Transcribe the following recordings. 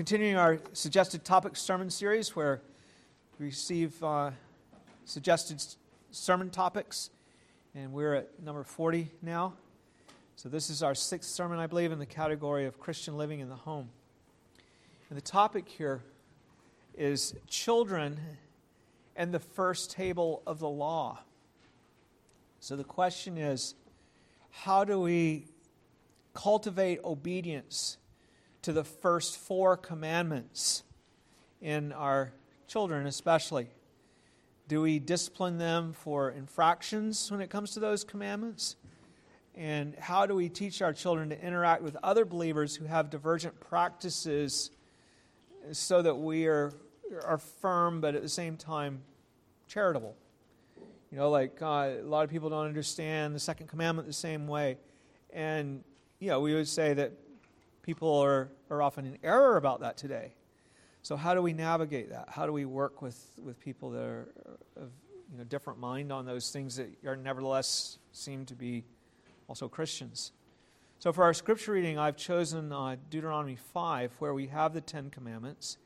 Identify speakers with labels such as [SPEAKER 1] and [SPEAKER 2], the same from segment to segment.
[SPEAKER 1] continuing our suggested topic sermon series where we receive uh, suggested sermon topics, and we're at number 40 now. So, this is our sixth sermon, I believe, in the category of Christian living in the home. And the topic here is children and the first table of the law. So, the question is how do we cultivate obedience to the first four commandments in our children, especially? Do we discipline them for infractions when it comes to those commandments? And how do we teach our children to interact with other believers who have divergent practices so that we are, are firm but at the same time charitable? You know, like uh, a lot of people don't understand the second commandment the same way. And, you know, we would say that people are, are often in error about that today. So, how do we navigate that? How do we work with, with people that are of you know, different mind on those things that are nevertheless seem to be also Christians? So, for our scripture reading, I've chosen uh, Deuteronomy 5, where we have the Ten Commandments,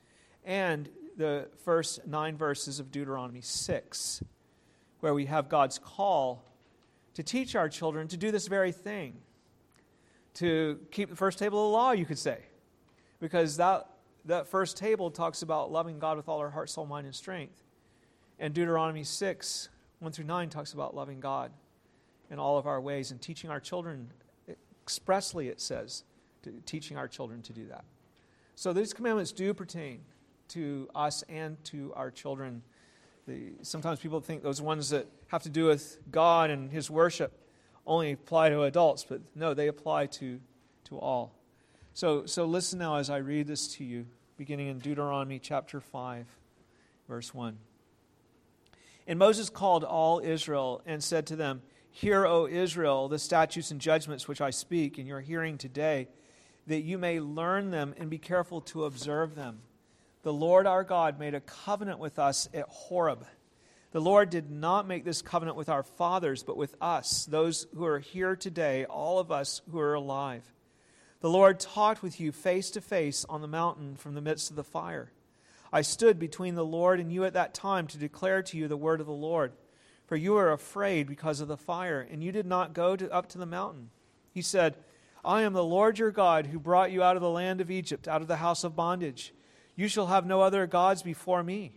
[SPEAKER 1] and the first nine verses of Deuteronomy 6 where we have God's call to teach our children to do this very thing, to keep the first table of the law, you could say. Because that, that first table talks about loving God with all our heart, soul, mind, and strength. And Deuteronomy 6, 1 through 9, talks about loving God in all of our ways and teaching our children, expressly it says, teaching our children to do that. So these commandments do pertain to us and to our children the, sometimes people think those ones that have to do with God and His worship only apply to adults, but no, they apply to, to all. So, so listen now as I read this to you, beginning in Deuteronomy chapter 5, verse 1. And Moses called all Israel and said to them, Hear, O Israel, the statutes and judgments which I speak in your hearing today, that you may learn them and be careful to observe them the Lord our God made a covenant with us at Horeb. The Lord did not make this covenant with our fathers, but with us, those who are here today, all of us who are alive. The Lord talked with you face to face on the mountain from the midst of the fire. I stood between the Lord and you at that time to declare to you the word of the Lord. For you were afraid because of the fire, and you did not go to, up to the mountain. He said, I am the Lord your God who brought you out of the land of Egypt, out of the house of bondage. You shall have no other gods before me.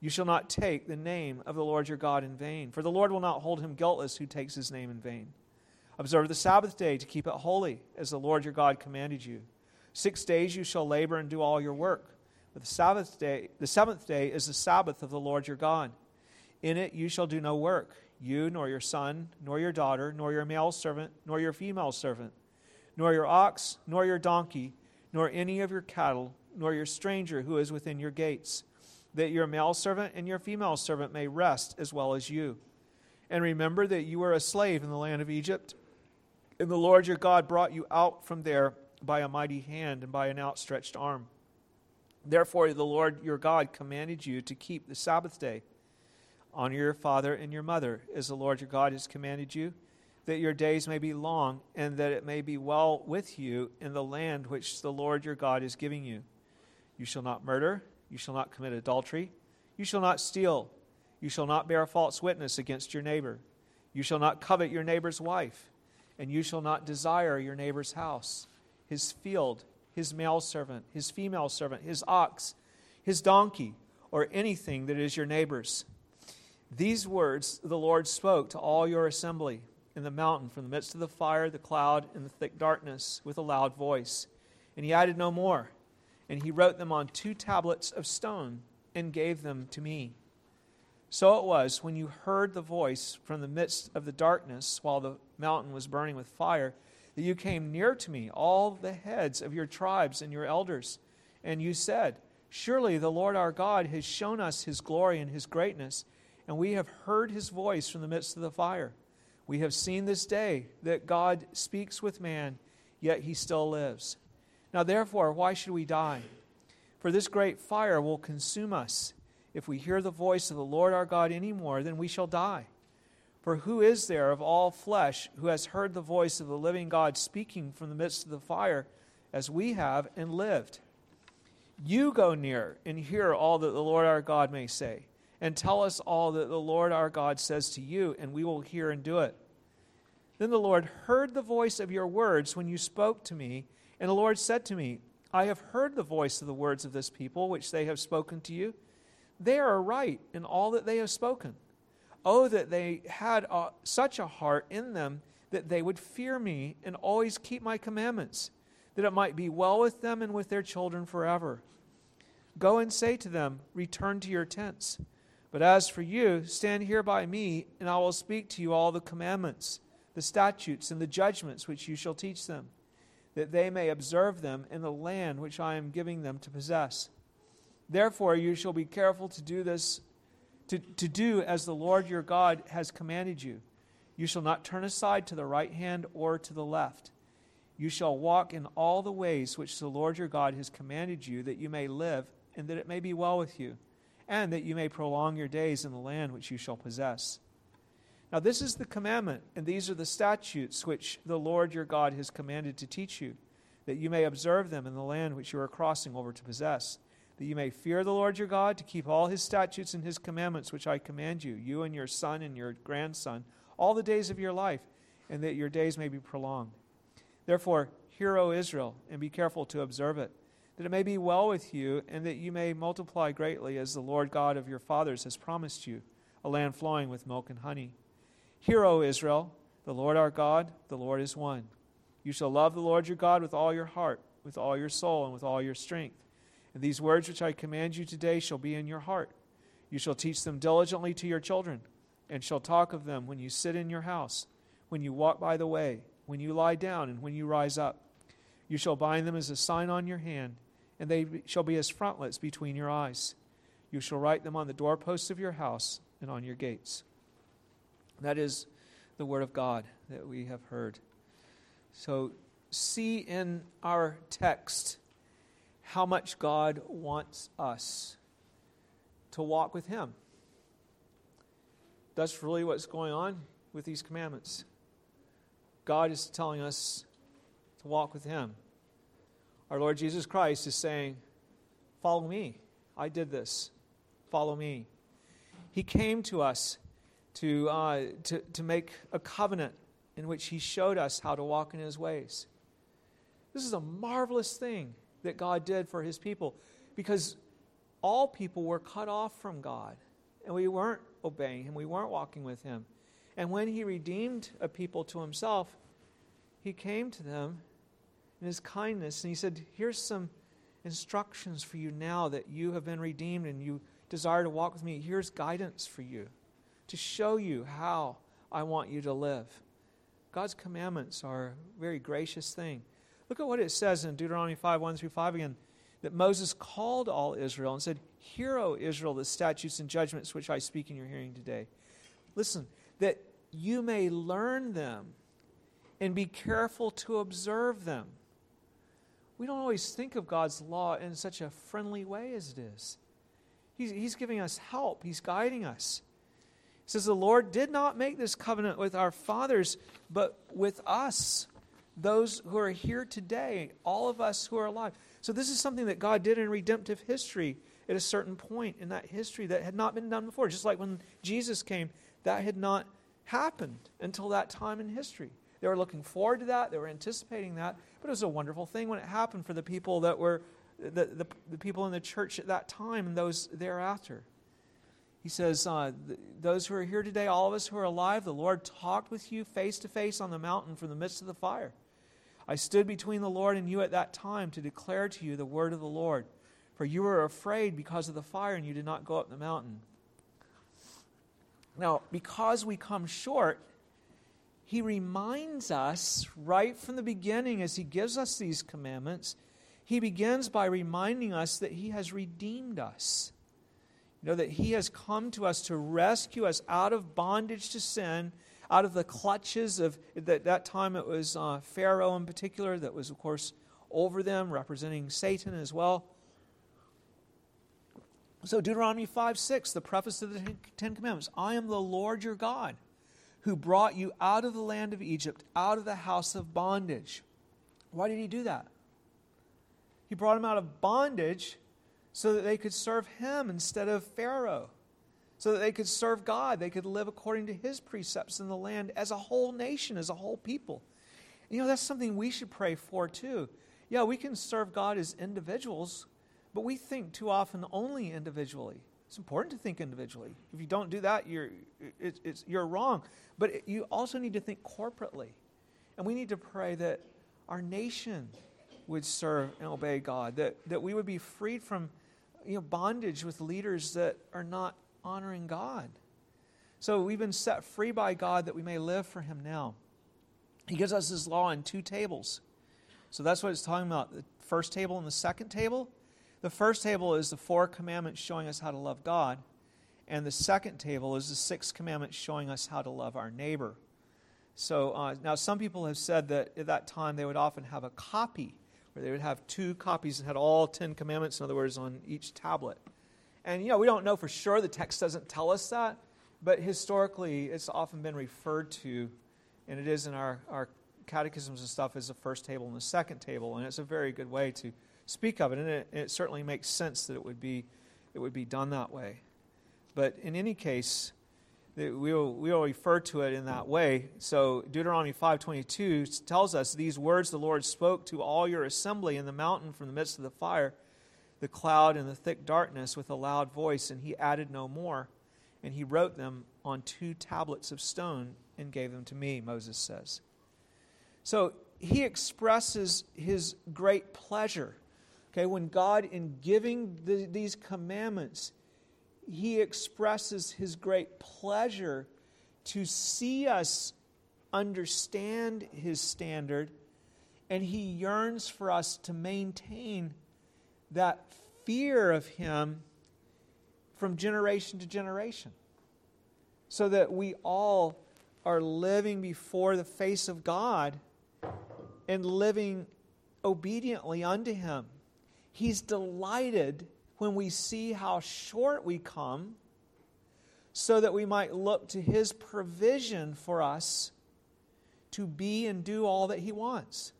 [SPEAKER 1] You shall not take the name of the Lord your God in vain, for the Lord will not hold him guiltless who takes his name in vain. Observe the Sabbath day to keep it holy, as the Lord your God commanded you. Six days you shall labor and do all your work. But the Sabbath day, the seventh day is the Sabbath of the Lord your God. In it you shall do no work, you nor your son, nor your daughter, nor your male servant, nor your female servant, nor your ox, nor your donkey, nor any of your cattle, nor your stranger who is within your gates that your male servant and your female servant may rest as well as you. And remember that you were a slave in the land of Egypt, and the Lord your God brought you out from there by a mighty hand and by an outstretched arm. Therefore, the Lord your God commanded you to keep the Sabbath day. Honor your father and your mother, as the Lord your God has commanded you, that your days may be long, and that it may be well with you in the land which the Lord your God is giving you. You shall not murder. You shall not commit adultery. You shall not steal. You shall not bear false witness against your neighbor. You shall not covet your neighbor's wife. And you shall not desire your neighbor's house, his field, his male servant, his female servant, his ox, his donkey, or anything that is your neighbor's. These words the Lord spoke to all your assembly in the mountain from the midst of the fire, the cloud, and the thick darkness with a loud voice. And he added no more and he wrote them on two tablets of stone and gave them to me. So it was when you heard the voice from the midst of the darkness while the mountain was burning with fire that you came near to me, all the heads of your tribes and your elders. And you said, Surely the Lord our God has shown us his glory and his greatness, and we have heard his voice from the midst of the fire. We have seen this day that God speaks with man, yet he still lives. Now, therefore, why should we die? For this great fire will consume us. If we hear the voice of the Lord our God any more, then we shall die. For who is there of all flesh who has heard the voice of the living God speaking from the midst of the fire, as we have, and lived? You go near and hear all that the Lord our God may say, and tell us all that the Lord our God says to you, and we will hear and do it. Then the Lord heard the voice of your words when you spoke to me, and the Lord said to me, I have heard the voice of the words of this people, which they have spoken to you. They are right in all that they have spoken. Oh, that they had a, such a heart in them that they would fear me and always keep my commandments, that it might be well with them and with their children forever. Go and say to them, Return to your tents. But as for you, stand here by me, and I will speak to you all the commandments, the statutes, and the judgments which you shall teach them, that they may observe them in the land which I am giving them to possess. Therefore, you shall be careful to do this, to, to do as the Lord your God has commanded you. You shall not turn aside to the right hand or to the left. You shall walk in all the ways which the Lord your God has commanded you, that you may live, and that it may be well with you, and that you may prolong your days in the land which you shall possess. Now, this is the commandment, and these are the statutes which the Lord your God has commanded to teach you, that you may observe them in the land which you are crossing over to possess that you may fear the Lord your God, to keep all his statutes and his commandments, which I command you, you and your son and your grandson, all the days of your life, and that your days may be prolonged. Therefore, hear, O Israel, and be careful to observe it, that it may be well with you, and that you may multiply greatly, as the Lord God of your fathers has promised you, a land flowing with milk and honey. Hear, O Israel, the Lord our God, the Lord is one. You shall love the Lord your God with all your heart, with all your soul, and with all your strength. And these words which I command you today shall be in your heart. You shall teach them diligently to your children, and shall talk of them when you sit in your house, when you walk by the way, when you lie down, and when you rise up. You shall bind them as a sign on your hand, and they shall be as frontlets between your eyes. You shall write them on the doorposts of your house and on your gates. That is the word of God that we have heard. So, see in our text how much God wants us to walk with Him. That's really what's going on with these commandments. God is telling us to walk with Him. Our Lord Jesus Christ is saying, Follow me. I did this. Follow me. He came to us to, uh, to, to make a covenant in which He showed us how to walk in His ways. This is a marvelous thing that God did for his people because all people were cut off from God and we weren't obeying him, we weren't walking with him. And when he redeemed a people to himself, he came to them in his kindness and he said, Here's some instructions for you now that you have been redeemed and you desire to walk with me. Here's guidance for you to show you how I want you to live. God's commandments are a very gracious thing. Look at what it says in Deuteronomy 5 1 through 5 again that Moses called all Israel and said, Hear, O Israel, the statutes and judgments which I speak in your hearing today. Listen, that you may learn them and be careful to observe them. We don't always think of God's law in such a friendly way as it is. He's, he's giving us help, He's guiding us. Says, The Lord did not make this covenant with our fathers, but with us those who are here today, all of us who are alive. So, this is something that God did in redemptive history at a certain point in that history that had not been done before. Just like when Jesus came, that had not happened until that time in history. They were looking forward to that, they were anticipating that, but it was a wonderful thing when it happened for the people that were the, the, the people in the church at that time and those thereafter. He says, uh, Those who are here today, all of us who are alive, the Lord talked with you face to face on the mountain from the midst of the fire. I stood between the Lord and you at that time to declare to you the word of the Lord. For you were afraid because of the fire, and you did not go up the mountain. Now, because we come short, he reminds us right from the beginning as he gives us these commandments, he begins by reminding us that he has redeemed us. Know, that he has come to us to rescue us out of bondage to sin, out of the clutches of, that, that time it was uh, Pharaoh in particular, that was, of course, over them, representing Satan as well. So, Deuteronomy 5 6, the preface of the Ten Commandments I am the Lord your God, who brought you out of the land of Egypt, out of the house of bondage. Why did he do that? He brought them out of bondage so that they could serve him instead of Pharaoh, so that they could serve God. They could live according to his precepts in the land as a whole nation, as a whole people. You know, that's something we should pray for too. Yeah, we can serve God as individuals, but we think too often only individually. It's important to think individually. If you don't do that, you're, it, it's, you're wrong. But it, you also need to think corporately. And we need to pray that our nation would serve and obey God, that, that we would be freed from you know, bondage with leaders that are not honoring God. So we've been set free by God that we may live for Him now. He gives us His law in two tables. So that's what it's talking about the first table and the second table. The first table is the four commandments showing us how to love God, and the second table is the six commandments showing us how to love our neighbor. So uh, now, some people have said that at that time they would often have a copy, where they would have two copies and had all Ten Commandments, in other words, on each tablet. And, you know, we don't know for sure, the text doesn't tell us that, but historically it's often been referred to, and it is in our, our catechisms and stuff, as the first table and the second table, and it's a very good way to speak of it, and it, it certainly makes sense that it would be, it would be done that way. But in any case, we'll, we'll refer to it in that way. So Deuteronomy 5.22 tells us, These words the Lord spoke to all your assembly in the mountain from the midst of the fire, the cloud and the thick darkness with a loud voice, and he added no more. And he wrote them on two tablets of stone and gave them to me, Moses says. So he expresses his great pleasure. Okay, when God, in giving the, these commandments, he expresses his great pleasure to see us understand his standard, and he yearns for us to maintain that fear of him from generation to generation, so that we all are living before the face of God and living obediently unto him. He's delighted when we see how short we come, so that we might look to His provision for us to be and do all that He wants.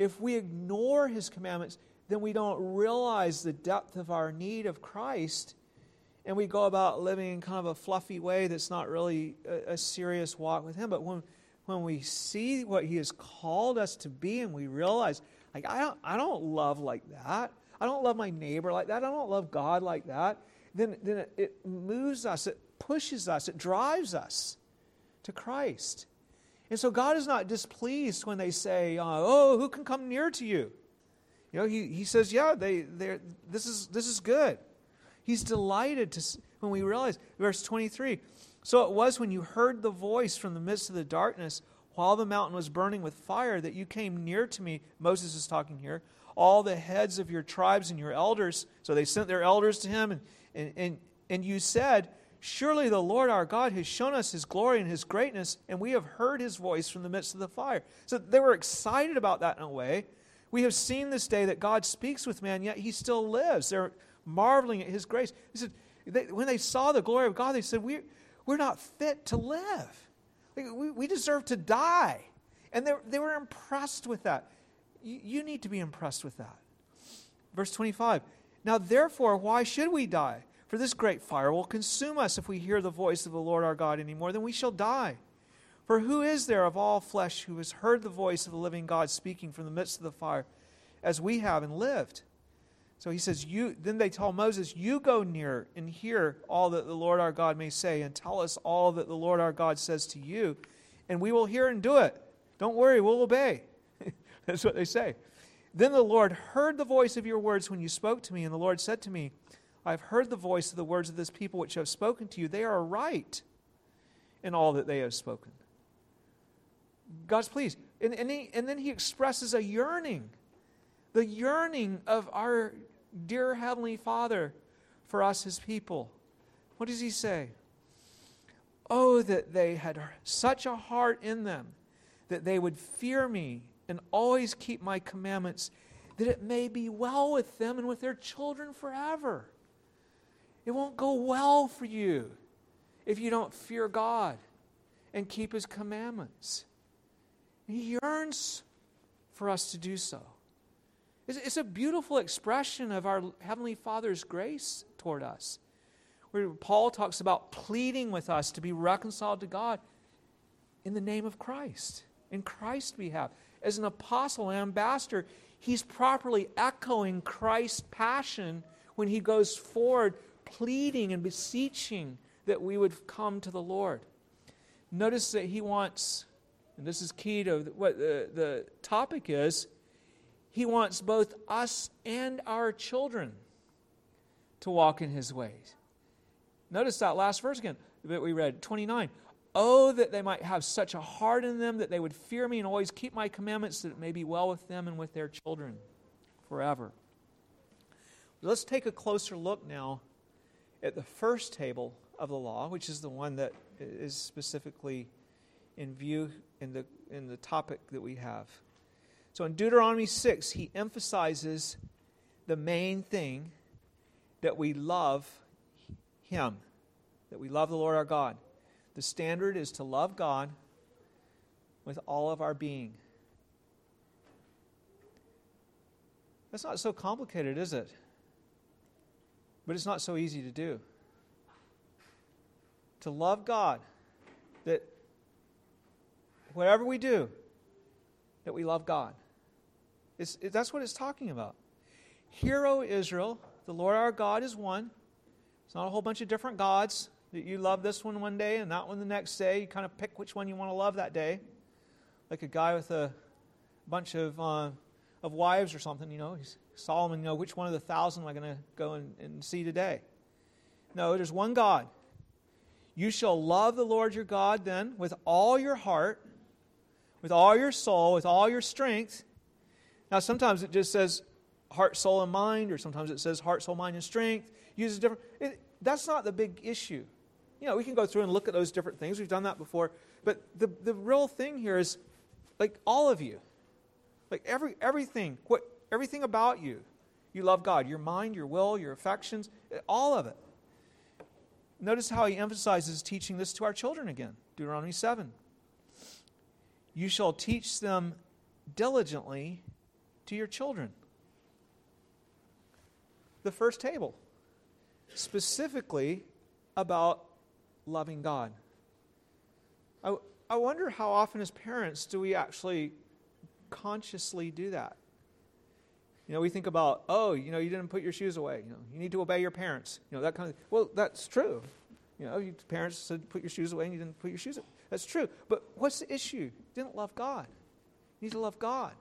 [SPEAKER 1] If we ignore His commandments, then we don't realize the depth of our need of Christ, and we go about living in kind of a fluffy way that's not really a, a serious walk with Him. But when, when we see what He has called us to be, and we realize, like, I don't, I don't love like that. I don't love my neighbor like that. I don't love God like that. Then, then it, moves us, it pushes us, it drives us to Christ. And so God is not displeased when they say, uh, Oh, who can come near to you? You know, he, he says, Yeah, they, this, is, this is good. He's delighted to, when we realize, verse 23 So it was when you heard the voice from the midst of the darkness while the mountain was burning with fire that you came near to me. Moses is talking here all the heads of your tribes and your elders. So they sent their elders to him, and, and, and, and you said, Surely the Lord our God has shown us his glory and his greatness, and we have heard his voice from the midst of the fire. So they were excited about that in a way. We have seen this day that God speaks with man, yet he still lives. They're marveling at his grace. He said, they, when they saw the glory of God, they said, we, We're not fit to live. We, deserve to die. And they, they were impressed with that. You, you need to be impressed with that. Verse 25 Now, therefore, why should we die? For this great fire will consume us if we hear the voice of the Lord our God any more, then we shall die. For who is there of all flesh who has heard the voice of the living God speaking from the midst of the fire, as we have and lived? So he says, you, Then they tell Moses, You go near and hear all that the Lord our God may say, and tell us all that the Lord our God says to you, and we will hear and do it. Don't worry, we'll obey. That's what they say. Then the Lord heard the voice of your words when you spoke to me, and the Lord said to me, I've heard the voice of the words of this people which have spoken to you. They are right in all that they have spoken. God's pleased. And, and, he, and then he expresses a yearning, the yearning of our dear Heavenly Father for us, His people. What does He say? Oh, that they had such a heart in them that they would fear me and always keep my commandments, that it may be well with them and with their children forever. It won't go well for you if you don't fear God and keep His commandments. He yearns for us to do so. It's a beautiful expression of our Heavenly Father's grace toward us. Where Paul talks about pleading with us to be reconciled to God in the name of Christ, in Christ's behalf. As an apostle and ambassador, he's properly echoing Christ's passion when he goes forward, pleading and beseeching that we would come to the Lord. Notice that he wants, and this is key to what the, the topic is, he wants both us and our children to walk in his ways. Notice that last verse again that we read, 29. Oh, that they might have such a heart in them that they would fear me and always keep my commandments, that it may be well with them and with their children forever. Let's take a closer look now at the first table of the law, which is the one that is specifically in view in the, in the topic that we have. So in Deuteronomy 6, he emphasizes the main thing that we love him, that we love the Lord our God. The standard is to love God with all of our being. That's not so complicated, is it? But it's not so easy to do. To love God, that whatever we do, that we love God. It's, it, that's what it's talking about. Hear, O Israel, the Lord our God is one. It's not a whole bunch of different gods that you love this one one day and that one the next day. You kind of pick which one you want to love that day. Like a guy with a bunch of, uh, of wives or something, you know. He's, Solomon, you know, which one of the thousand am I going to go and, and see today? No, there's one God. You shall love the Lord your God then with all your heart, with all your soul, with all your strength, now, sometimes it just says heart, soul, and mind, or sometimes it says heart, soul, mind, and strength. Uses different. It, that's not the big issue. You know, we can go through and look at those different things. We've done that before. But the, the real thing here is like all of you, like every everything, what everything about you, you love God. Your mind, your will, your affections, all of it. Notice how he emphasizes teaching this to our children again. Deuteronomy 7. You shall teach them diligently to your children. The first table, specifically about loving God. I, I wonder how often, as parents, do we actually consciously do that? You know, we think about, oh, you know, you didn't put your shoes away. You know, you need to obey your parents. You know, that kind of. Well, that's true. You know, your parents said put your shoes away, and you didn't put your shoes. Away. That's true. But what's the issue? You didn't love God. You need to love God.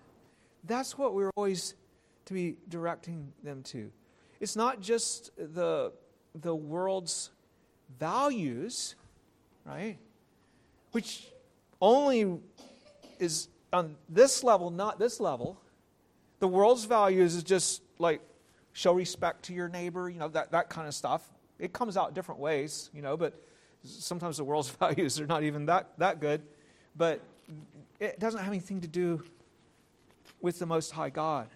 [SPEAKER 1] That's what we're always to be directing them to. It's not just the, the world's values, right? Which only is on this level, not this level. The world's values is just like show respect to your neighbor, you know, that, that kind of stuff. It comes out different ways, you know, but sometimes the world's values are not even that, that good. But it doesn't have anything to do with the Most High God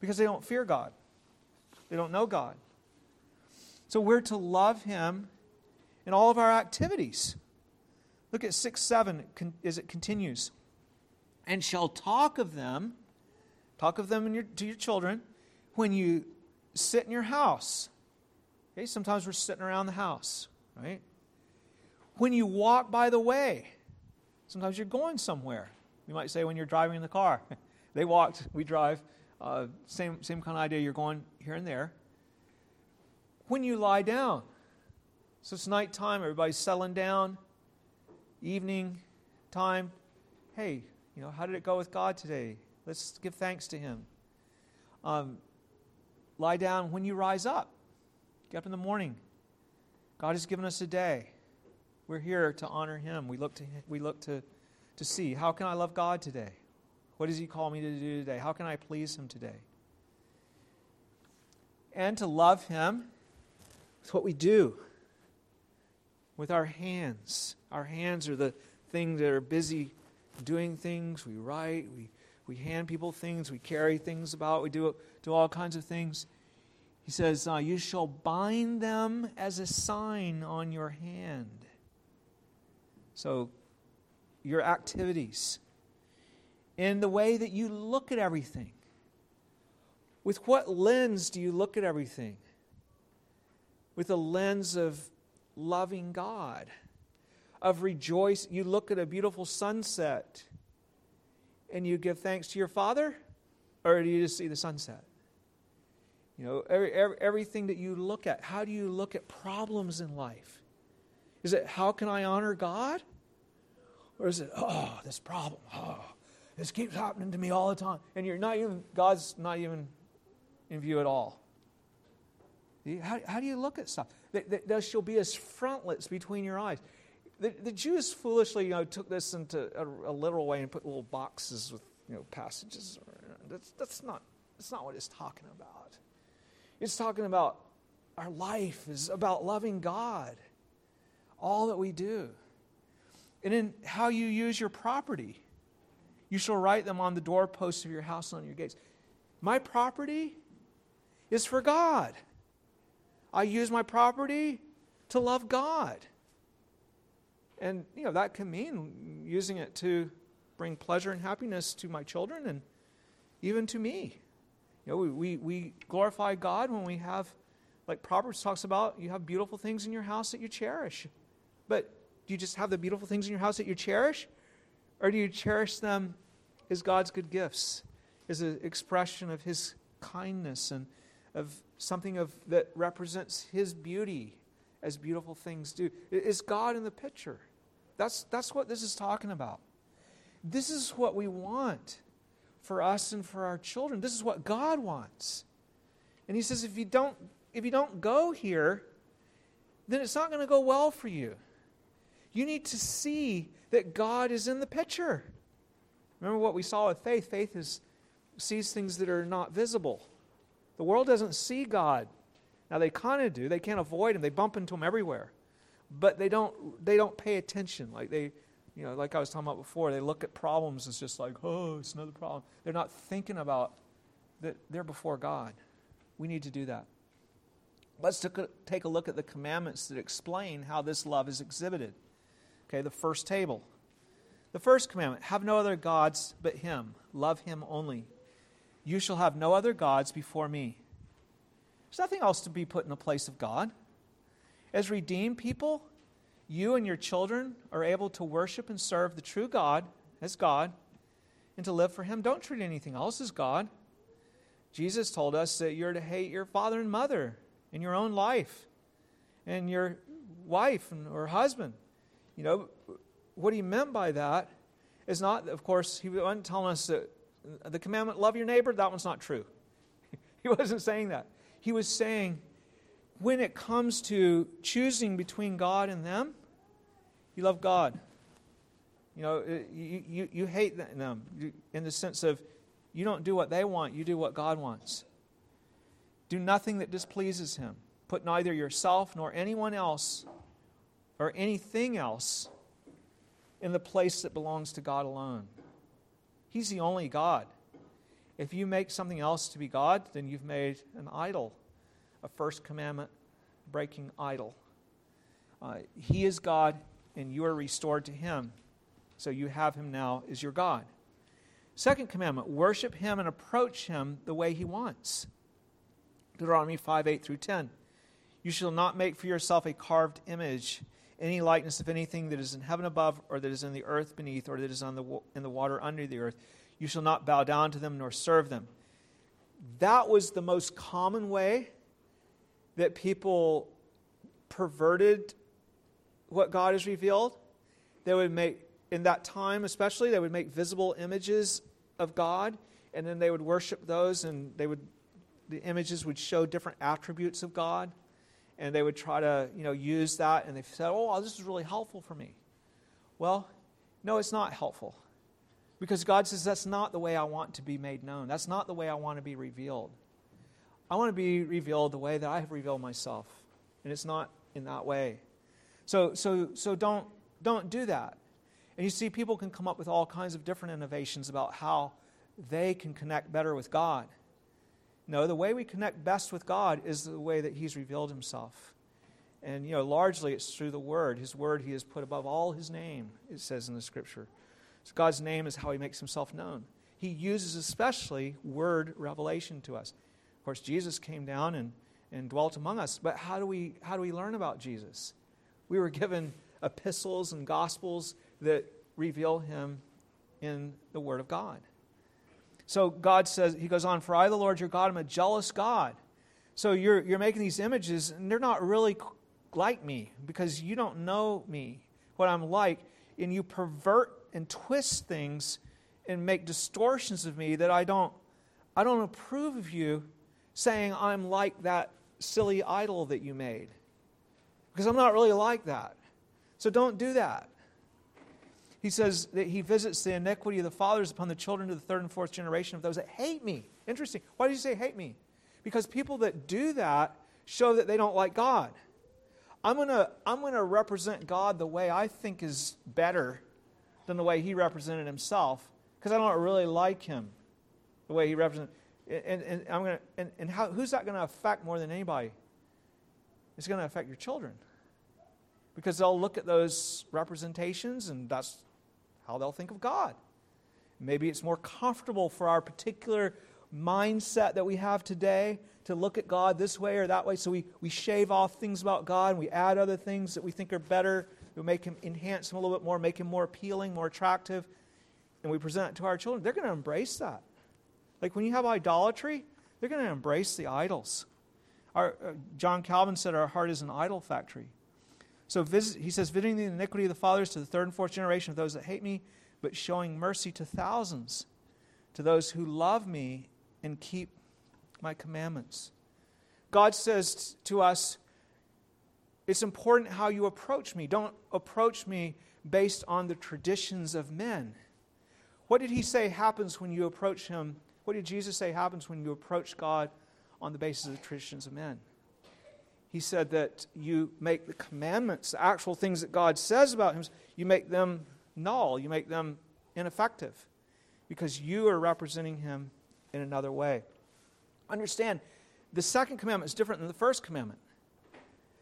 [SPEAKER 1] because they don't fear God, they don't know God. So we're to love Him in all of our activities. Look at 6 7 as it continues. And shall talk of them, talk of them your, to your children, when you sit in your house. Okay, sometimes we're sitting around the house, right? When you walk by the way, sometimes you're going somewhere. You might say when you're driving in the car. They walked, we drive. Uh, same, same kind of idea. You're going here and there. When you lie down, so it's nighttime, everybody's settling down, evening time. Hey, you know, how did it go with God today? Let's give thanks to Him. Um, lie down when you rise up. Get up in the morning. God has given us a day. We're here to honor Him. We look to, we look to, to see how can I love God today? What does He call me to do today? How can I please Him today? And to love Him is what we do with our hands. Our hands are the things that are busy doing things. We write, we, we hand people things, we carry things about, we do, do all kinds of things. He says, uh, You shall bind them as a sign on your hand. So, your activities, in the way that you look at everything. With what lens do you look at everything? With a lens of loving God, of rejoice. You look at a beautiful sunset and you give thanks to your Father, or do you just see the sunset? You know, every, every, everything that you look at, how do you look at problems in life? Is it how can I honor God? Or is it, oh, this problem, oh, this keeps happening to me all the time. And you're not even, God's not even in view at all. How, how do you look at stuff? There shall be as frontlets between your eyes. The, the Jews foolishly, you know, took this into a, a, literal way and put little boxes with, you know, passages. That's, that's, not, that's not what it's talking about. It's talking about our life is about loving God, all that we do. And in how you use your property. You shall write them on the doorposts of your house and on your gates. My property is for God. I use my property to love God. And, you know, that can mean using it to bring pleasure and happiness to my children and even to me. You know, we, we, we glorify God when we have, like Proverbs talks about, you have beautiful things in your house that you cherish. But do you just have the beautiful things in your house that you cherish? Or do you cherish them as God's good gifts, as an expression of His kindness and of something of, that represents His beauty as beautiful things do? Is God in the picture? That's, that's what this is talking about. This is what we want for us and for our children. This is what God wants. And He says, if you don't, if you don't go here, then it's not going to go well for you. You need to see that God is in the picture. Remember what we saw with faith? Faith is, sees things that are not visible. The world doesn't see God. Now they kind of do. They can't avoid him. They bump into him everywhere but they don't they don't pay attention like they you know like i was talking about before they look at problems as just like oh it's another problem they're not thinking about that they're before god we need to do that let's take a look at the commandments that explain how this love is exhibited okay the first table the first commandment have no other gods but him love him only you shall have no other gods before me there's nothing else to be put in the place of god as redeemed people, you and your children are able to worship and serve the true God as God and to live for Him. Don't treat anything else as God. Jesus told us that you're to hate your father and mother in your own life and your wife or husband. You know, what he meant by that is not, of course, he wasn't telling us that the commandment, love your neighbor, that one's not true. he wasn't saying that. He was saying, when it comes to choosing between God and them, you love God. You know, you, you, you hate them in the sense of you don't do what they want, you do what God wants. Do nothing that displeases Him. Put neither yourself nor anyone else or anything else in the place that belongs to God alone. He's the only God. If you make something else to be God, then you've made an idol a first commandment breaking idol. Uh, he is God, and you are restored to Him. So you have Him now as your God. Second commandment worship Him and approach Him the way He wants. Deuteronomy 5 8 through 10. You shall not make for yourself a carved image, any likeness of anything that is in heaven above, or that is in the earth beneath, or that is on the, in the water under the earth. You shall not bow down to them nor serve them. That was the most common way that people perverted what God has revealed. They would make, in that time especially, they would make visible images of God, and then they would worship those, and they would, the images would show different attributes of God, and they would try to, you know, use that, and they said, oh, this is really helpful for me. Well, no, it's not helpful. Because God says, that's not the way I want to be made known. That's not the way I want to be revealed. I want to be revealed the way that I have revealed myself. And it's not in that way. So, so, so don't, don't do that. And you see, people can come up with all kinds of different innovations about how they can connect better with God. No, the way we connect best with God is the way that He's revealed Himself. And, you know, largely it's through the Word. His Word He has put above all His name, it says in the Scripture. So God's name is how He makes Himself known. He uses especially Word revelation to us. Of course, Jesus came down and, and dwelt among us. But how do, we, how do we learn about Jesus? We were given epistles and gospels that reveal Him in the Word of God. So God says, He goes on, For I, the Lord your God, am a jealous God. So you're, you're making these images, and they're not really like me because you don't know me, what I'm like, and you pervert and twist things and make distortions of me that I don't, I don't approve of you saying I'm like that silly idol that you made. Because I'm not really like that. So don't do that. He says that he visits the iniquity of the fathers upon the children to the third and fourth generation of those that hate me. Interesting. Why did he say hate me? Because people that do that show that they don't like God. I'm going to I'm going to represent God the way I think is better than the way he represented himself because I don't really like him the way he represented. And, and, I'm gonna, and, and how, who's that going to affect more than anybody? It's going to affect your children because they'll look at those representations and that's how they'll think of God. Maybe it's more comfortable for our particular mindset that we have today to look at God this way or that way. So we, we shave off things about God and we add other things that we think are better. We make him enhance him a little bit more, make him more appealing, more attractive, and we present it to our children. They're going to embrace that. Like when you have idolatry, they're going to embrace the idols. Our, uh, John Calvin said, Our heart is an idol factory. So visit, he says, visiting the iniquity of the fathers to the third and fourth generation of those that hate me, but showing mercy to thousands, to those who love me and keep my commandments. God says to us, it's important how you approach me. Don't approach me based on the traditions of men. What did he say happens when you approach him? What did Jesus say happens when you approach God on the basis of the traditions of men? He said that you make the commandments, the actual things that God says about him, you make them null, you make them ineffective because you are representing him in another way. Understand, the second commandment is different than the first commandment.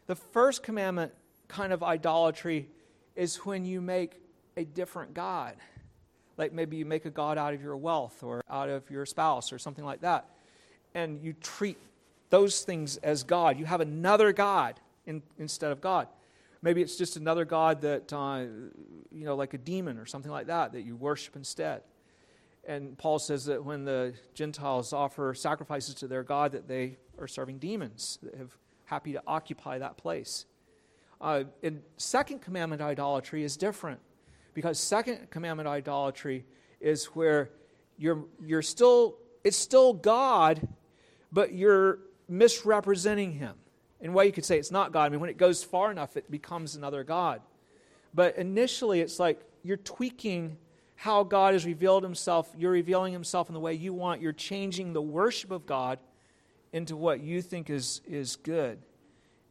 [SPEAKER 1] The first commandment kind of idolatry is when you make a different God. Like maybe you make a God out of your wealth or out of your spouse or something like that. And you treat those things as God. You have another God in, instead of God. Maybe it's just another God that, uh, you know, like a demon or something like that, that you worship instead. And Paul says that when the Gentiles offer sacrifices to their God, that they are serving demons that have happy to occupy that place. Uh, and second commandment idolatry is different because second commandment idolatry is where you're, you're still, it's still God, but you're misrepresenting him. In a way, you could say it's not God. I mean, when it goes far enough, it becomes another God. But initially, it's like you're tweaking how God has revealed himself. You're revealing himself in the way you want. You're changing the worship of God into what you think is, is good.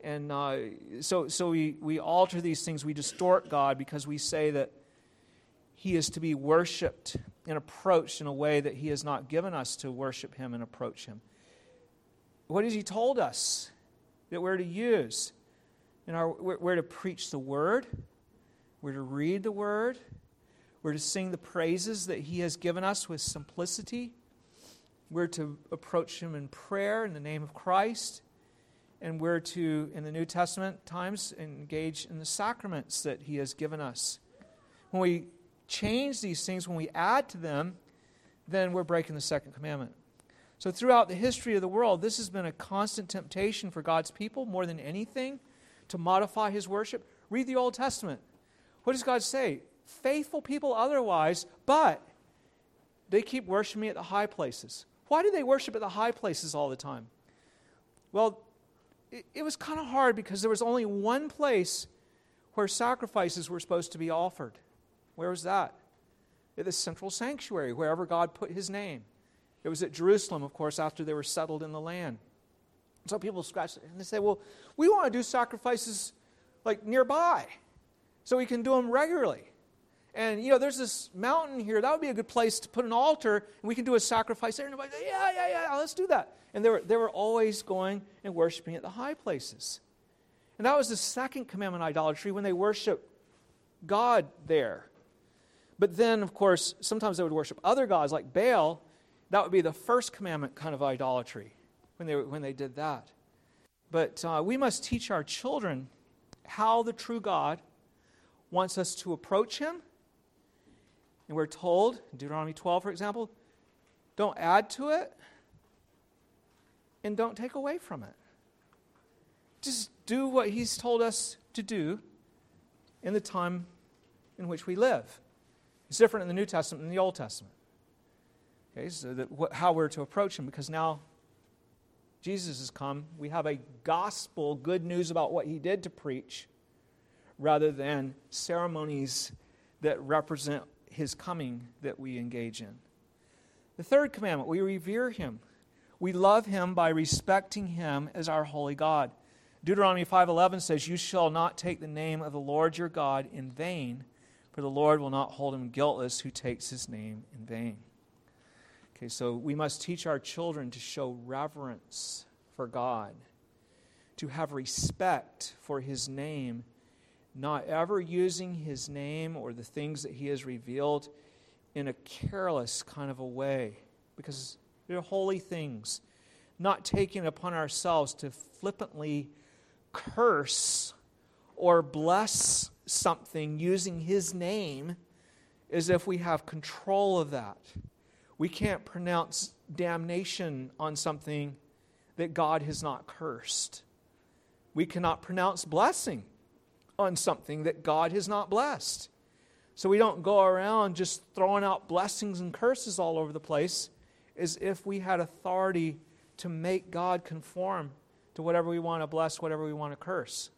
[SPEAKER 1] And uh, so, so we, we alter these things. We distort God because we say that he is to be worshiped and approached in a way that he has not given us to worship him and approach him what has He told us that we're to use? In our, we're, to preach the Word, we're to read the Word, we're to sing the praises that He has given us with simplicity. We're to approach Him in prayer in the name of Christ. And we're to, in the New Testament times, engage in the sacraments that He has given us. When we change these things, when we add to them, then we're breaking the second commandment. So, throughout the history of the world, this has been a constant temptation for God's people more than anything to modify his worship. Read the Old Testament. What does God say? Faithful people otherwise, but they keep worshiping me at the high places. Why do they worship at the high places all the time? Well, it, it was kind of hard because there was only one place where sacrifices were supposed to be offered. Where was that? at the central sanctuary, wherever God put his name. It was at Jerusalem, of course, after they were settled in the land. So people scratch and they say, well, we want to do sacrifices like nearby so we can do them regularly. And, you know, there's this mountain here. That would be a good place to put an altar and we can do a sacrifice there. And everybody yeah, yeah, yeah, let's do that. And they were, they were always going and worshiping at the high places. And that was the second commandment idolatry when they worship God there. But then, of course, sometimes they would worship other gods like Baal. That would be the first commandment kind of idolatry when they, when they did that. But uh, we must teach our children how the true God wants us to approach Him. And we're told, Deuteronomy 12, for example, don't add to it and don't take away from it. Just do what He's told us to do in the time in which we live. It's different in the New Testament than the Old Testament. Okay, so that, what, how we're to approach Him, because now Jesus has come. We have a gospel, good news about what he did to preach, rather than ceremonies that represent his coming that we engage in. The third commandment, we revere him. We love him by respecting him as our holy God. Deuteronomy 5:11 says, "You shall not take the name of the Lord your God in vain, for the Lord will not hold him guiltless who takes his name in vain." Okay, so we must teach our children to show reverence for God, to have respect for His name, not ever using His name or the things that He has revealed in a careless kind of a way, because they're holy things. Not taking upon ourselves to flippantly curse or bless something using His name as if we have control of that. We can't pronounce damnation on something that God has not cursed. We cannot pronounce blessing on something that God has not blessed. So we don't go around just throwing out blessings and curses all over the place as if we had authority to make God conform to whatever we want to bless, whatever we want to curse.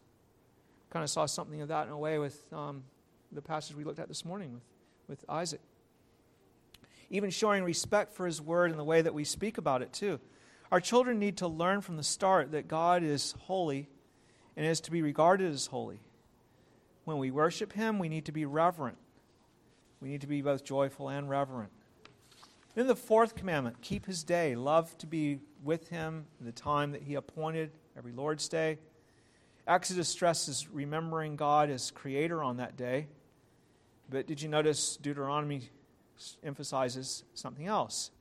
[SPEAKER 1] Kind of saw something of that in a way with um, the passage we looked at this morning with, with Isaac even showing respect for His Word and the way that we speak about it, too. Our children need to learn from the start that God is holy and is to be regarded as holy. When we worship Him, we need to be reverent. We need to be both joyful and reverent. Then the fourth commandment keep His day, love to be with Him the time that He appointed, every Lord's Day. Exodus stresses remembering God as Creator on that day. But did you notice Deuteronomy emphasizes something else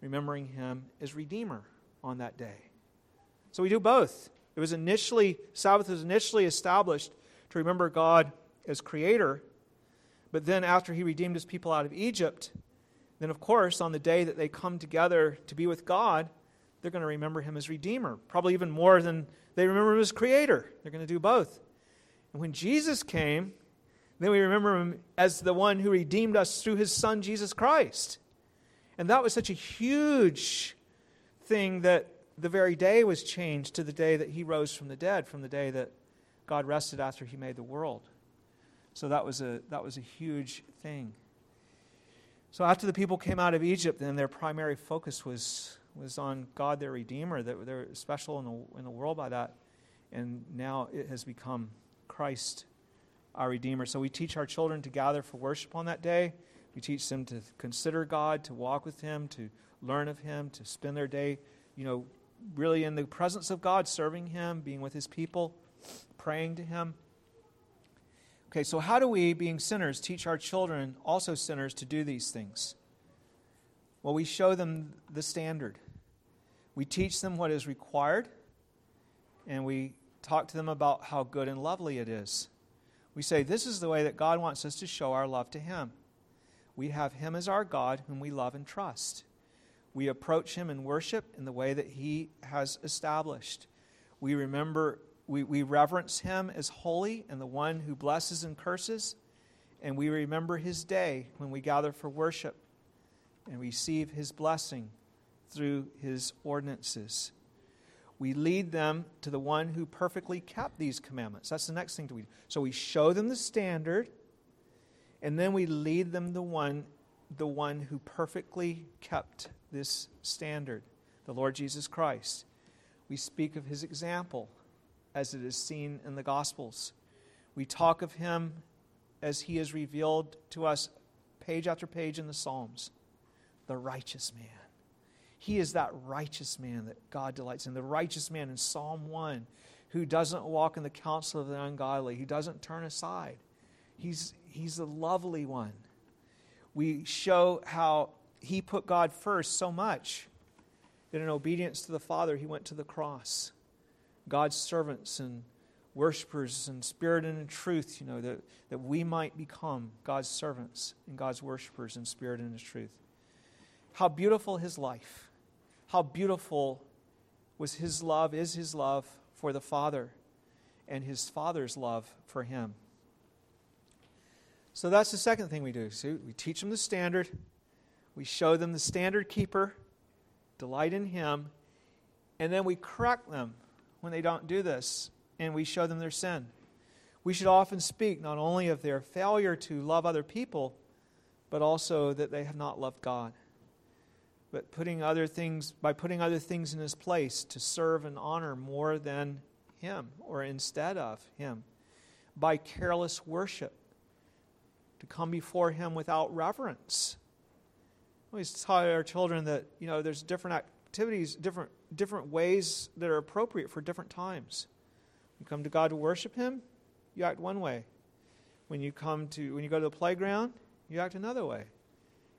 [SPEAKER 1] remembering him as Redeemer on that day. So we do both. It was initially, Sabbath was initially established to remember God as Creator, but then after He redeemed His people out of Egypt, then of course, on the day that they come together to be with God, they're going to remember Him as Redeemer, probably even more than they remember Him as Creator. They're going to do both. And when Jesus came, then we remember him as the one who redeemed us through his son, Jesus Christ. And that was such a huge thing that the very day was changed to the day that he rose from the dead, from the day that God rested after he made the world. So that was a, that was a huge thing. So after the people came out of Egypt, then their primary focus was, was on God, their Redeemer. That they're special in the, in the world by that. And now it has become Christ our Redeemer. So we teach our children to gather for worship on that day. We teach them to consider God, to walk with Him, to learn of Him, to spend their day, you know, really in the presence of God, serving Him, being with His people, praying to Him. Okay, so how do we, being sinners, teach our children, also sinners, to do these things? Well, we show them the standard. We teach them what is required, and we talk to them about how good and lovely it is. We say, This is the way that God wants us to show our love to Him. We have Him as our God, whom we love and trust. We approach Him in worship in the way that He has established. We remember, we, we reverence Him as holy and the one who blesses and curses. And we remember His day when we gather for worship and receive His blessing through His ordinances we lead them to the one who perfectly kept these commandments. That's the next thing to do. So we show them the standard, and then we lead them the one the one who perfectly kept this standard, the Lord Jesus Christ. We speak of his example as it is seen in the Gospels. We talk of him as he is revealed to us page after page in the Psalms the righteous man. He is that righteous man that God delights in. The righteous man in Psalm 1 who doesn't walk in the counsel of the ungodly, who doesn't turn aside. He's, he's the lovely one. We show how he put God first so much that in obedience to the Father, he went to the cross. God's servants and worshipers in spirit and in truth, you know, that, that we might become God's servants and God's worshipers in spirit and in truth. How beautiful his life. How beautiful was his love, is his love for the Father and his Father's love for him. So that's the second thing we do. See, we teach them the standard, we show them the standard keeper, delight in him, and then we correct them when they don't do this, and we show them their sin. We should often speak not only of their failure to love other people, but also that they have not loved God. But putting other things by putting other things in his place to serve and honor more than him or instead of him. By careless worship to come before Him without reverence. We tell our children that you know there's different activities, different different ways that are appropriate for different times. You come to God to worship Him, you act one way. When you come to when you go to the playground, you act another way.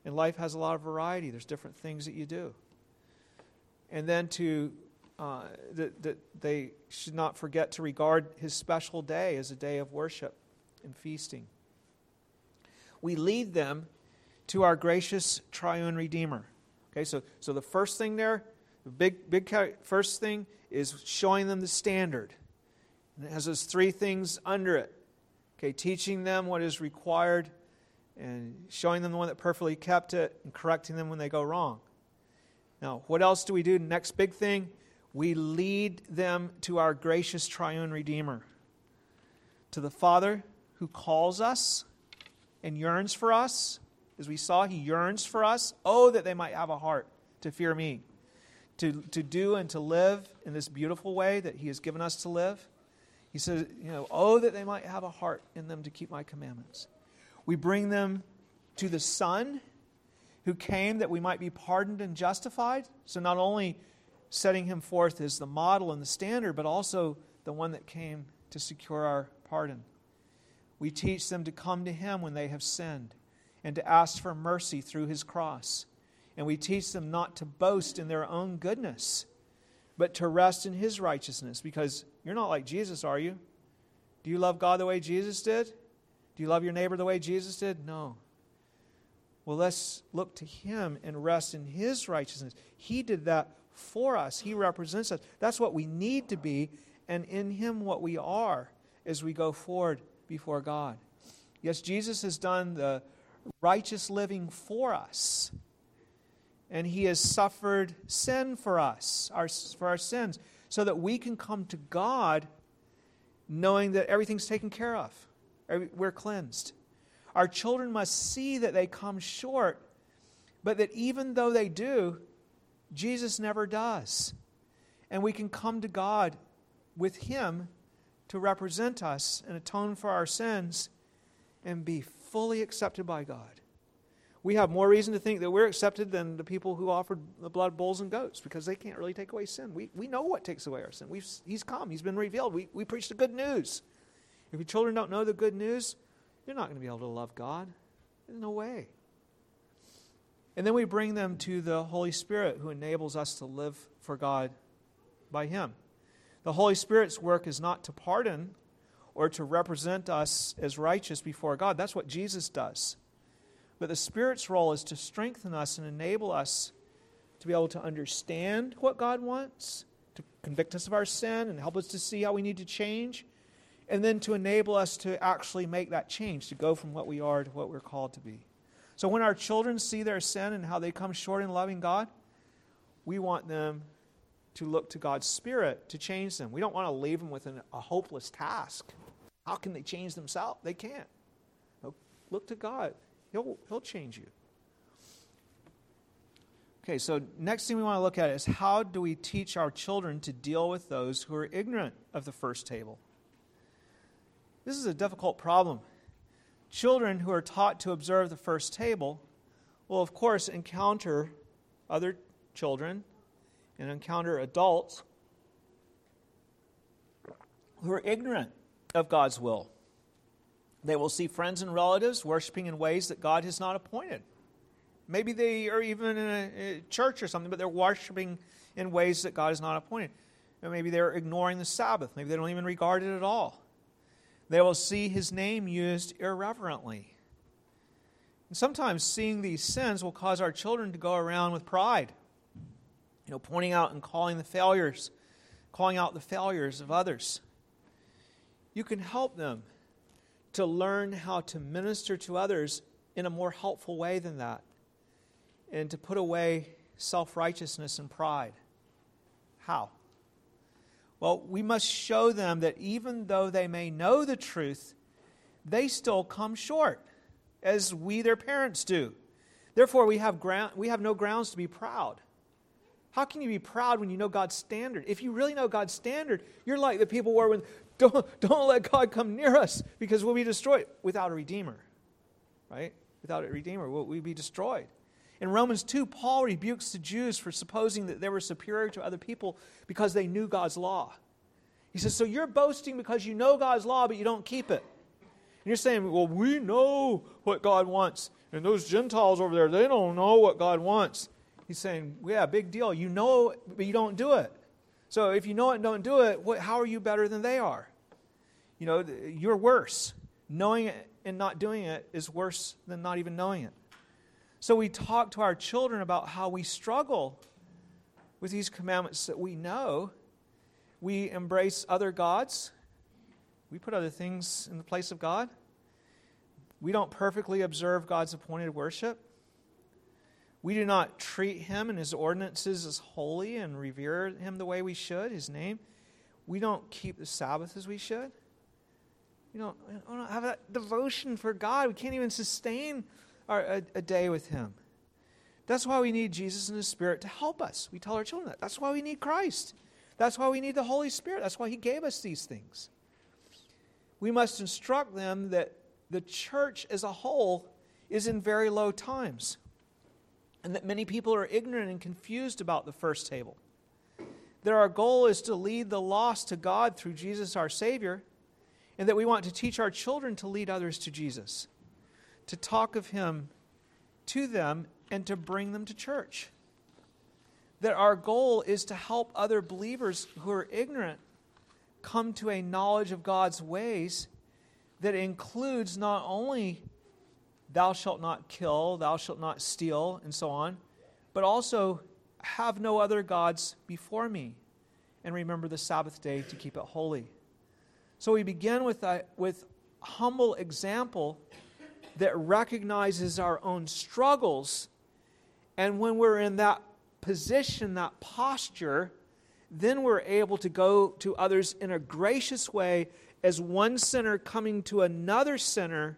[SPEAKER 1] And life has a lot of variety. There's different things that you do. And then to uh, that, that they should not forget to regard his special day as a day of worship and feasting we lead them to our gracious triune Redeemer. Okay, so, so the first thing there, the big, big first thing is showing them the standard. And it has those three things under it. Okay, teaching them what is required and showing them the one that perfectly kept it and correcting them when they go wrong. Now, what else do we do? Next big thing, we lead them to our gracious triune Redeemer, to the Father who calls us and yearns for us. As we saw, he yearns for us. Oh, that they might have a heart to fear me, to, to do and to live in this beautiful way that he has given us to live. He says, you know, oh, that they might have a heart in them to keep my commandments. We bring them to the Son who came that we might be pardoned and justified. So not only setting him forth as the model and the standard, but also the one that came to secure our pardon. We teach them to come to Him when they have sinned and to ask for mercy through His cross. And we teach them not to boast in their own goodness, but to rest in His righteousness because you're not like Jesus, are you? Do you love God the way Jesus did? Do you love your neighbor the way Jesus did? No. Well, let's look to Him and rest in His righteousness. He did that for us, He represents us. That's what we need to be, and in Him, what we are as we go forward before God. Yes, Jesus has done the righteous living for us. And he has suffered sin for us, our, for our sins, so that we can come to God knowing that everything's taken care of. We're cleansed. Our children must see that they come short, but that even though they do, Jesus never does. And we can come to God with Him to represent us and atone for our sins and be fully accepted by God. We have more reason to think that we're accepted than the people who offered the blood bulls and goats because they can't really take away sin. We, we know what takes away our sin. We've, he's come, He's been revealed. We, we preach the good news. If your children don't know the good news, you're not going to be able to love God. There's no way. And then we bring them to the Holy Spirit who enables us to live for God by Him. The Holy Spirit's work is not to pardon or to represent us as righteous before God. That's what Jesus does. But the Spirit's role is to strengthen us and enable us to be able to understand what God wants, to convict us of our sin and help us to see how we need to change, and then to enable us to actually make that change, to go from what we are to what we're called to be. So when our children see their sin and how they come short in loving God, we want them to look to God's Spirit to change them. We don't want to leave them with an, a hopeless task. How can they change themselves? They can't. look to God, He'll, he'll change you. Okay, so next thing we want to look at is how do we teach our children to deal with those who are ignorant of the first table? This is a difficult problem. Children who are taught to observe the first table will, of course, encounter other children and encounter adults who are ignorant of God's will. They will see friends and relatives worshiping in ways that God has not appointed. Maybe they are even in a, church or something, but they're worshiping in ways that God has not appointed. Maybe they're ignoring the Sabbath. Maybe they don't even regard it at all. They will see his name used irreverently. And sometimes seeing these sins will cause our children to go around with pride, you know, pointing out and calling the failures, calling out the failures of others. You can help them to learn how to minister to others in a more helpful way than that and to put away self righteousness and pride. How? Well, we must show them that even though they may know the truth, they still come short, as we, their parents, do. Therefore, we have, ground, we have no grounds to be proud. How can you be proud when you know God's standard? If you really know God's standard, you're like the people were when, don't, don't let God come near us because we'll be destroyed without a redeemer, right? Without a redeemer, we'll, we'll be destroyed. In Romans 2, Paul rebukes the Jews for supposing that they were superior to other people because they knew God's law. He says, So you're boasting because you know God's law, but you don't keep it. And you're saying, Well, we know what God wants. And those Gentiles over there, they don't know what God wants. He's saying, Yeah, big deal. You know, but you don't do it. So if you know it and don't do it, what, how are you better than they are? You know, you're worse. Knowing it and not doing it is worse than not even knowing it. So we talk to our children about how we struggle with these commandments that we know. We embrace other gods. We put other things in the place of God. We don't perfectly observe God's appointed worship. We do not treat Him and His ordinances as holy and revere Him the way we should, His name. We don't keep the Sabbath as we should. We don't, we don't have that devotion for God. We can't even sustain a, a day with Him. That's why we need Jesus and His Spirit to help us. We tell our children that. That's why we need Christ. That's why we need the Holy Spirit. That's why He gave us these things. We must instruct them that the church as a whole is in very low times and that many people are ignorant and confused about the first table. That our goal is to lead the lost to God through Jesus our Savior, and that we want to teach our children to lead others to Jesus to talk of Him to them and to bring them to church. That our goal is to help other believers who are ignorant come to a knowledge of God's ways that includes not only thou shalt not kill, thou shalt not steal, and so on, but also have no other gods before me, and remember the Sabbath day to keep it holy. So we begin with, a, with humble example that recognizes our own struggles. And when we're in that position, that posture, then we're able to go to others in a gracious way as one sinner coming to another sinner,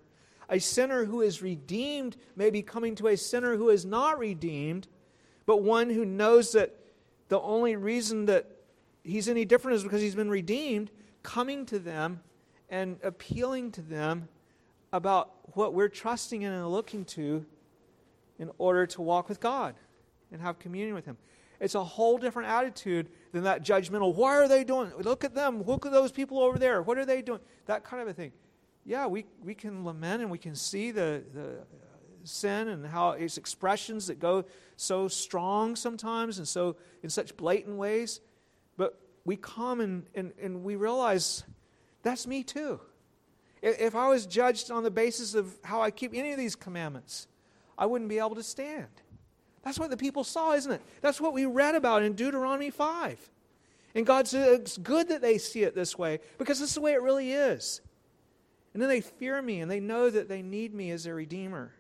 [SPEAKER 1] a sinner who is redeemed may be coming to a sinner who is not redeemed, but one who knows that the only reason that he's any different is because he's been redeemed, coming to them and appealing to them about what we're trusting in and looking to in order to walk with God and have communion with Him. It's a whole different attitude than that judgmental, why are they doing? Look at them. Look at those people over there. What are they doing? That kind of a thing. Yeah, we, we can lament and we can see the, the sin and how its expressions that go so strong sometimes and so in such blatant ways. But we come and, and, and we realize that's me too. If I was judged on the basis of how I keep any of these commandments, I wouldn't be able to stand. That's what the people saw, isn't it? That's what we read about in Deuteronomy 5. And God says it's good that they see it this way because this is the way it really is. And then they fear me and they know that they need me as their Redeemer.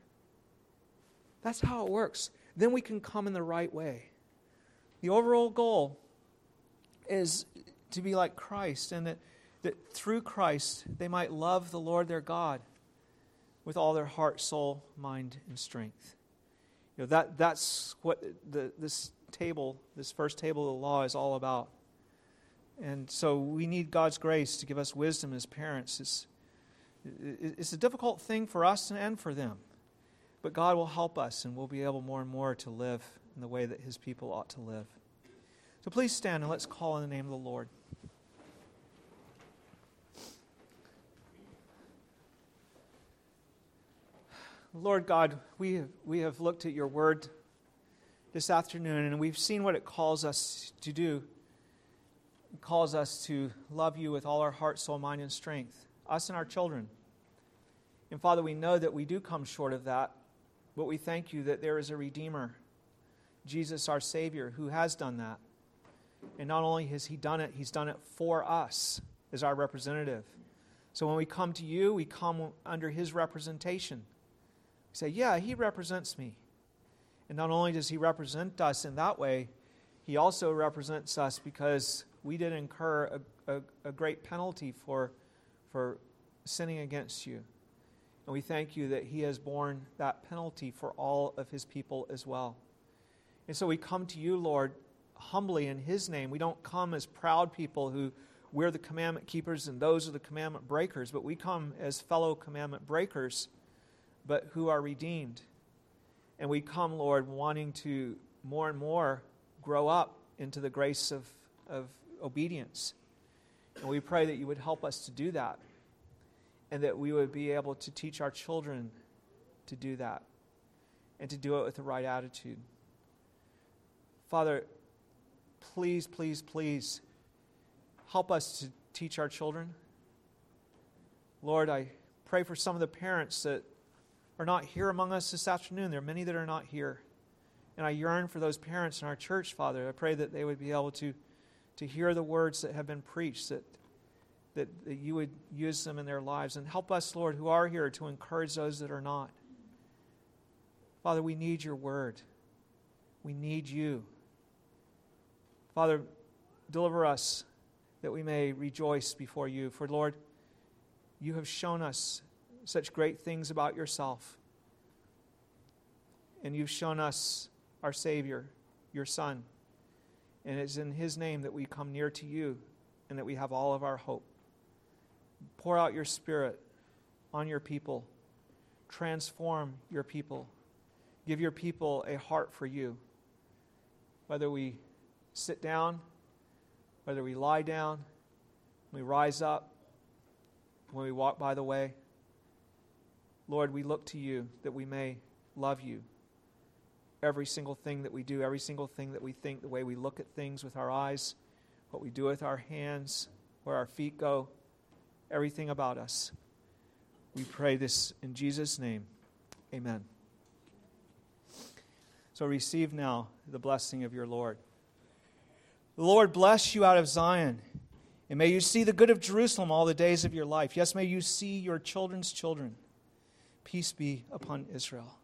[SPEAKER 1] That's how it works. Then we can come in the right way. The overall goal is to be like Christ and that that through Christ they might love the Lord their God with all their heart, soul, mind, and strength. You know, that, that's what the, this table, this first table of the law, is all about. And so we need God's grace to give us wisdom as parents. It's, it's a difficult thing for us and for them. But God will help us, and we'll be able more and more to live in the way that His people ought to live. So please stand and let's call in the name of the Lord. Lord God, we have, we have looked at your word this afternoon and we've seen what it calls us to do. It calls us to love you with all our heart, soul, mind, and strength, us and our children. And Father, we know that we do come short of that, but we thank you that there is a Redeemer, Jesus our Savior, who has done that. And not only has He done it, He's done it for us as our representative. So when we come to you, we come under His representation say, Yeah, he represents me. And not only does he represent us in that way, he also represents us because we did incur a, a, a great penalty for, for sinning against you. And we thank you that he has borne that penalty for all of his people as well. And so we come to you, Lord, humbly in his name. We don't come as proud people who we're the commandment keepers and those are the commandment breakers, but we come as fellow commandment breakers but who are redeemed. And we come, Lord, wanting to more and more grow up into the grace of, of obedience. And we pray that you would help us to do that and that we would be able to teach our children to do that and to do it with the right attitude. Father, please, please, please help us to teach our children. Lord, I pray for some of the parents that are not here among us this afternoon. There are many that are not here. And I yearn for those parents in our church, Father. I pray that they would be able to, to hear the words that have been preached, that, that, that you would use them in their lives. And help us, Lord, who are here, to encourage those that are not. Father, we need your word. We need you. Father, deliver us that we may rejoice before you. For, Lord, you have shown us such great things about yourself. And you've shown us our Savior, your Son. And it's in His name that we come near to you and that we have all of our hope. Pour out your Spirit on your people, transform your people, give your people a heart for you. Whether we sit down, whether we lie down, we rise up, when we walk by the way. Lord, we look to you that we may love you. Every single thing that we do, every single thing that we think, the way we look at things with our eyes, what we do with our hands, where our feet go, everything about us. We pray this in Jesus' name. Amen. So receive now the blessing of your Lord. The Lord bless you out of Zion, and may you see the good of Jerusalem all the days of your life. Yes, may you see your children's children. Peace be upon Israel.